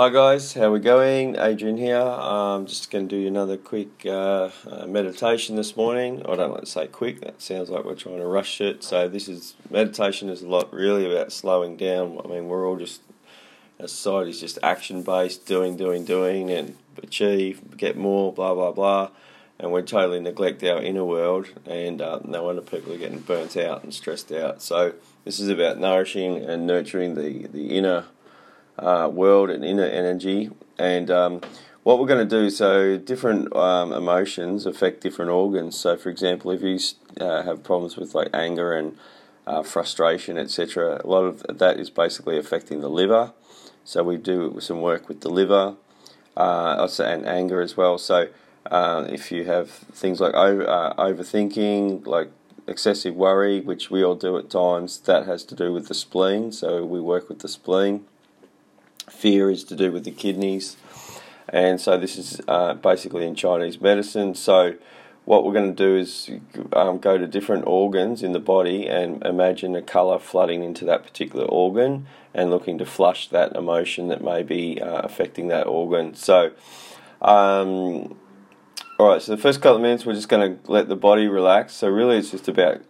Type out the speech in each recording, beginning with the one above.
Hi guys, how we going? Adrian here. I'm just going to do another quick uh, uh, meditation this morning. I don't like to say quick; that sounds like we're trying to rush it. So this is meditation is a lot really about slowing down. I mean, we're all just a society is just action based, doing, doing, doing, and achieve, get more, blah blah blah, and we totally neglect our inner world. And uh, no wonder people are getting burnt out and stressed out. So this is about nourishing and nurturing the the inner uh, world and inner energy. And um, what we're going to do, so different um, emotions affect different organs. So, for example, if you uh, have problems with like anger and uh, frustration, etc., a lot of that is basically affecting the liver. So, we do some work with the liver uh, and anger as well. So, uh, if you have things like over, overthinking, like excessive worry, which we all do at times, that has to do with the spleen. So, we work with the spleen. Fear is to do with the kidneys, and so this is uh, basically in Chinese medicine. So what we're going to do is um, go to different organs in the body and imagine a colour flooding into that particular organ and looking to flush that emotion that may be uh, affecting that organ. So, um, all right, so the first couple of minutes we're just going to let the body relax. So, really, it's just about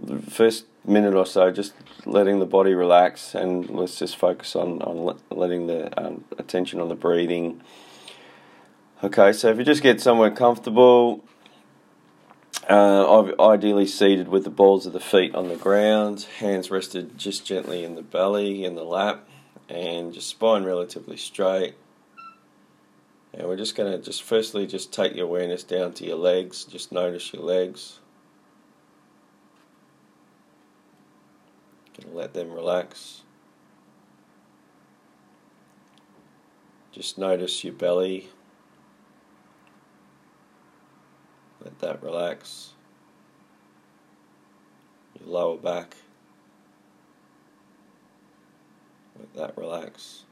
the first minute or so, just letting the body relax, and let's just focus on on letting the um, attention on the breathing. Okay, so if you just get somewhere comfortable, uh, ideally seated with the balls of the feet on the ground, hands rested just gently in the belly, in the lap, and just spine relatively straight. And we're just going to just firstly just take your awareness down to your legs, just notice your legs. Let them relax. Just notice your belly. Let that relax. Your lower back. Let that relax.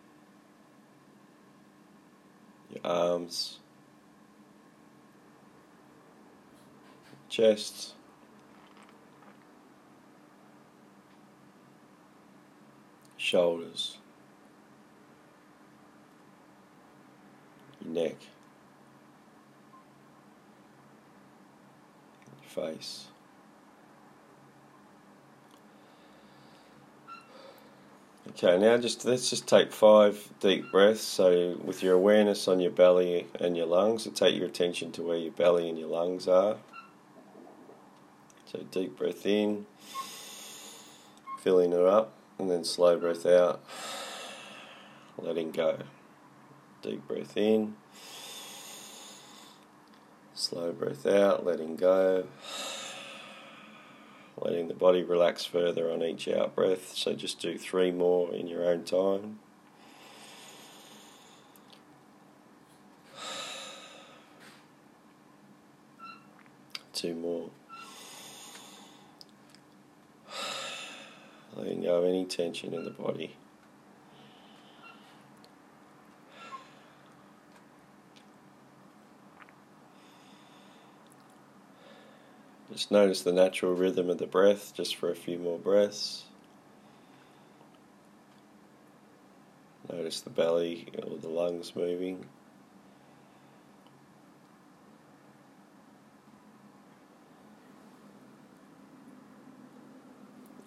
Your arms. Chest. Shoulders, your neck, your face. Okay, now just let's just take five deep breaths. So, with your awareness on your belly and your lungs, so take your attention to where your belly and your lungs are. So, deep breath in, filling it up and then slow breath out, letting go. Deep breath in, slow breath out, letting go. Letting the body relax further on each out breath. So just do three more in your own time. Two more. Letting go of any tension in the body. Just notice the natural rhythm of the breath just for a few more breaths. Notice the belly or the lungs moving.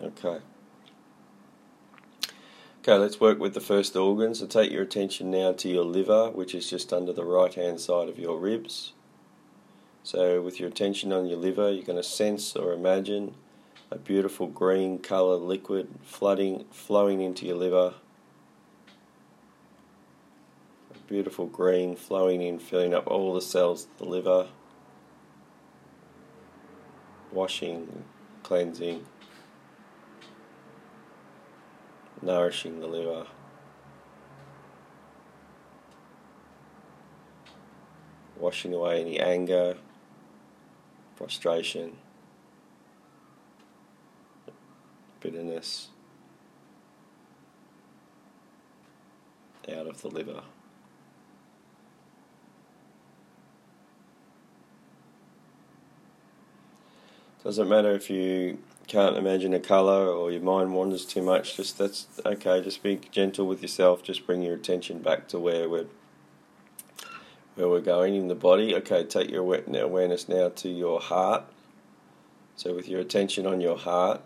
Okay. Okay, let's work with the first organ. So take your attention now to your liver, which is just under the right hand side of your ribs. So, with your attention on your liver, you're going to sense or imagine a beautiful green colour liquid flooding, flowing into your liver. A beautiful green flowing in, filling up all the cells of the liver, washing, cleansing nourishing the liver. Uh, washing away any anger, frustration, bitterness out of the liver. Doesn't matter if you can't imagine a colour or your mind wanders too much. Just that's okay. Just be gentle with yourself. Just bring your attention back to where we're where we're going in the body. Okay, take your awareness now to your heart. So with your attention on your heart,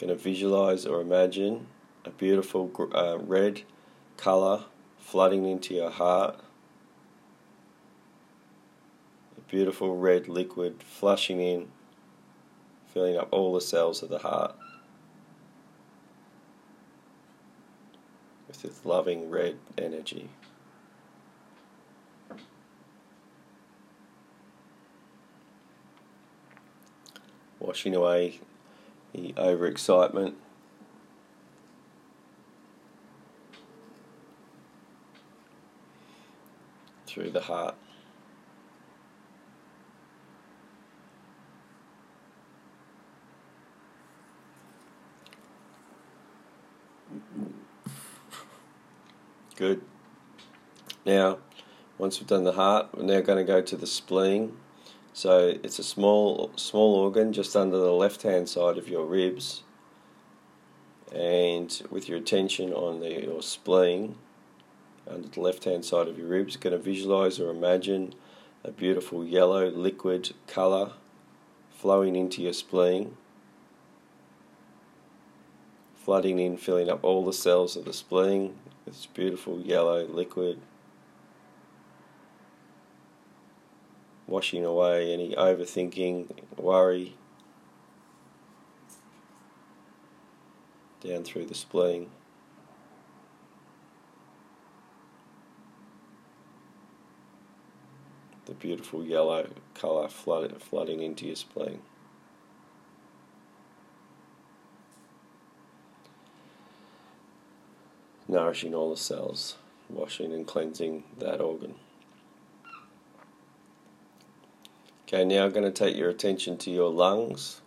going to visualize or imagine a beautiful uh, red color flooding into your heart. A beautiful red liquid flushing in filling up all the cells of the heart with this loving red energy. Washing away the overexcitement. Through the heart. Good. Now, once we've done the heart, we're now going to go to the spleen. So it's a small small organ just under the left hand side of your ribs. And with your attention on the, your spleen, under the left hand side of your ribs, going to visualize or imagine a beautiful yellow liquid color flowing into your spleen, flooding in, filling up all the cells of the spleen, this beautiful yellow liquid, washing away any overthinking, worry, down through the spleen. The beautiful yellow colour flood, flooding into your spleen. Nourishing all the cells, washing and cleansing that organ. Okay, now I'm going to take your attention to your lungs.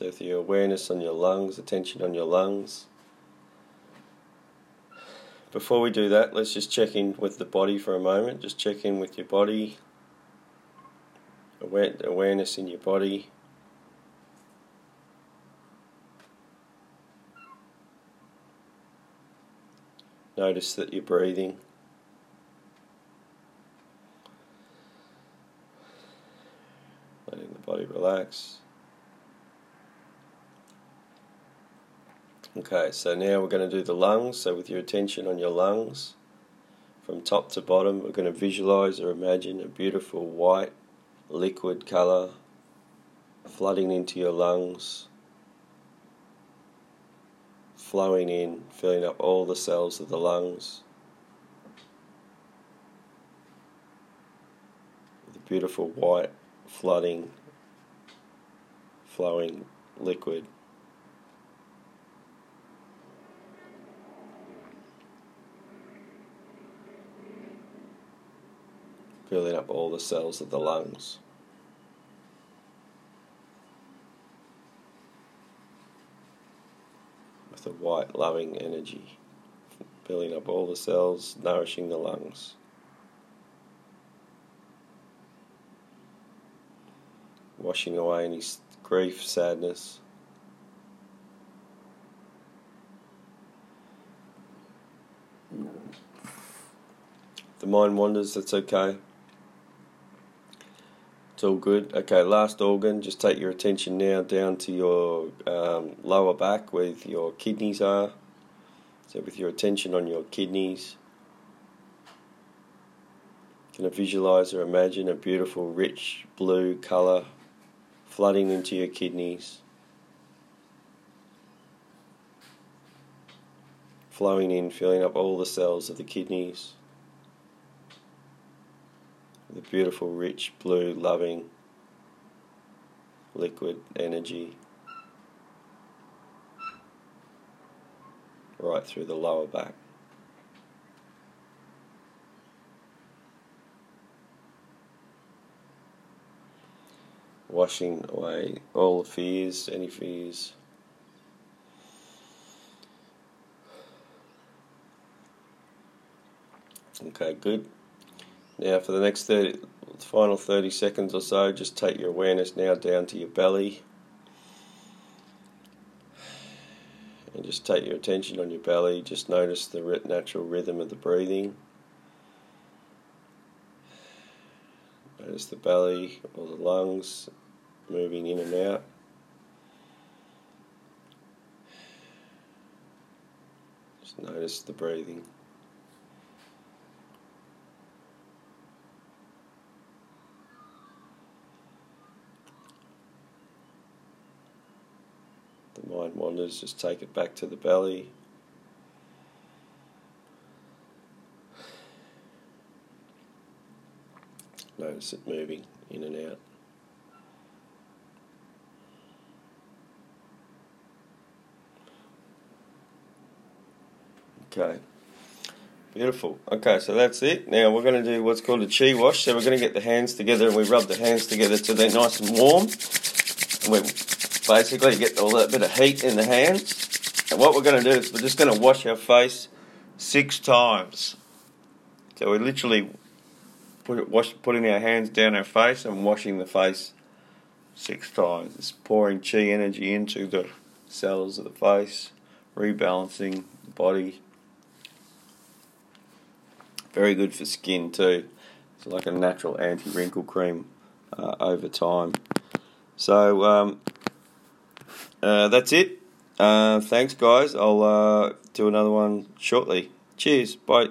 With your awareness on your lungs, attention on your lungs. Before we do that, let's just check in with the body for a moment. Just check in with your body, awareness in your body. Notice that you're breathing. Letting the body relax. Okay, so now we're going to do the lungs. So, with your attention on your lungs, from top to bottom, we're going to visualize or imagine a beautiful white liquid color flooding into your lungs flowing in, filling up all the cells of the lungs. A beautiful white, flooding, flowing liquid. Filling up all the cells of the lungs. A white, loving energy, filling up all the cells, nourishing the lungs. Washing away any grief, sadness. The mind wanders, that's okay. It's all good. Okay, last organ. Just take your attention now down to your um, lower back where your kidneys are. So, with your attention on your kidneys, going to visualize or imagine a beautiful, rich blue color flooding into your kidneys, flowing in, filling up all the cells of the kidneys the beautiful, rich, blue, loving liquid energy right through the lower back. Washing away all the fears, any fears. Okay, good. Now, for the next 30, final 30 seconds or so, just take your awareness now down to your belly. And just take your attention on your belly. Just notice the natural rhythm of the breathing. Notice the belly or the lungs moving in and out. Just notice the breathing. Mind wanders, just take it back to the belly. Notice it moving in and out. Okay. Beautiful. Okay, so that's it. Now we're going to do what's called a chi wash. So we're going to get the hands together and we rub the hands together till they're nice and warm. And we basically get all that bit of heat in the hands. And what we're going to do is we're just going to wash our face six times. So we're literally put, it, wash, putting our hands down our face and washing the face six times. It's pouring chi energy into the cells of the face, rebalancing the body. Very good for skin too. It's like a natural anti wrinkle cream uh, over time. So um, uh, that's it. Uh, thanks, guys. I'll uh, do another one shortly. Cheers. Bye.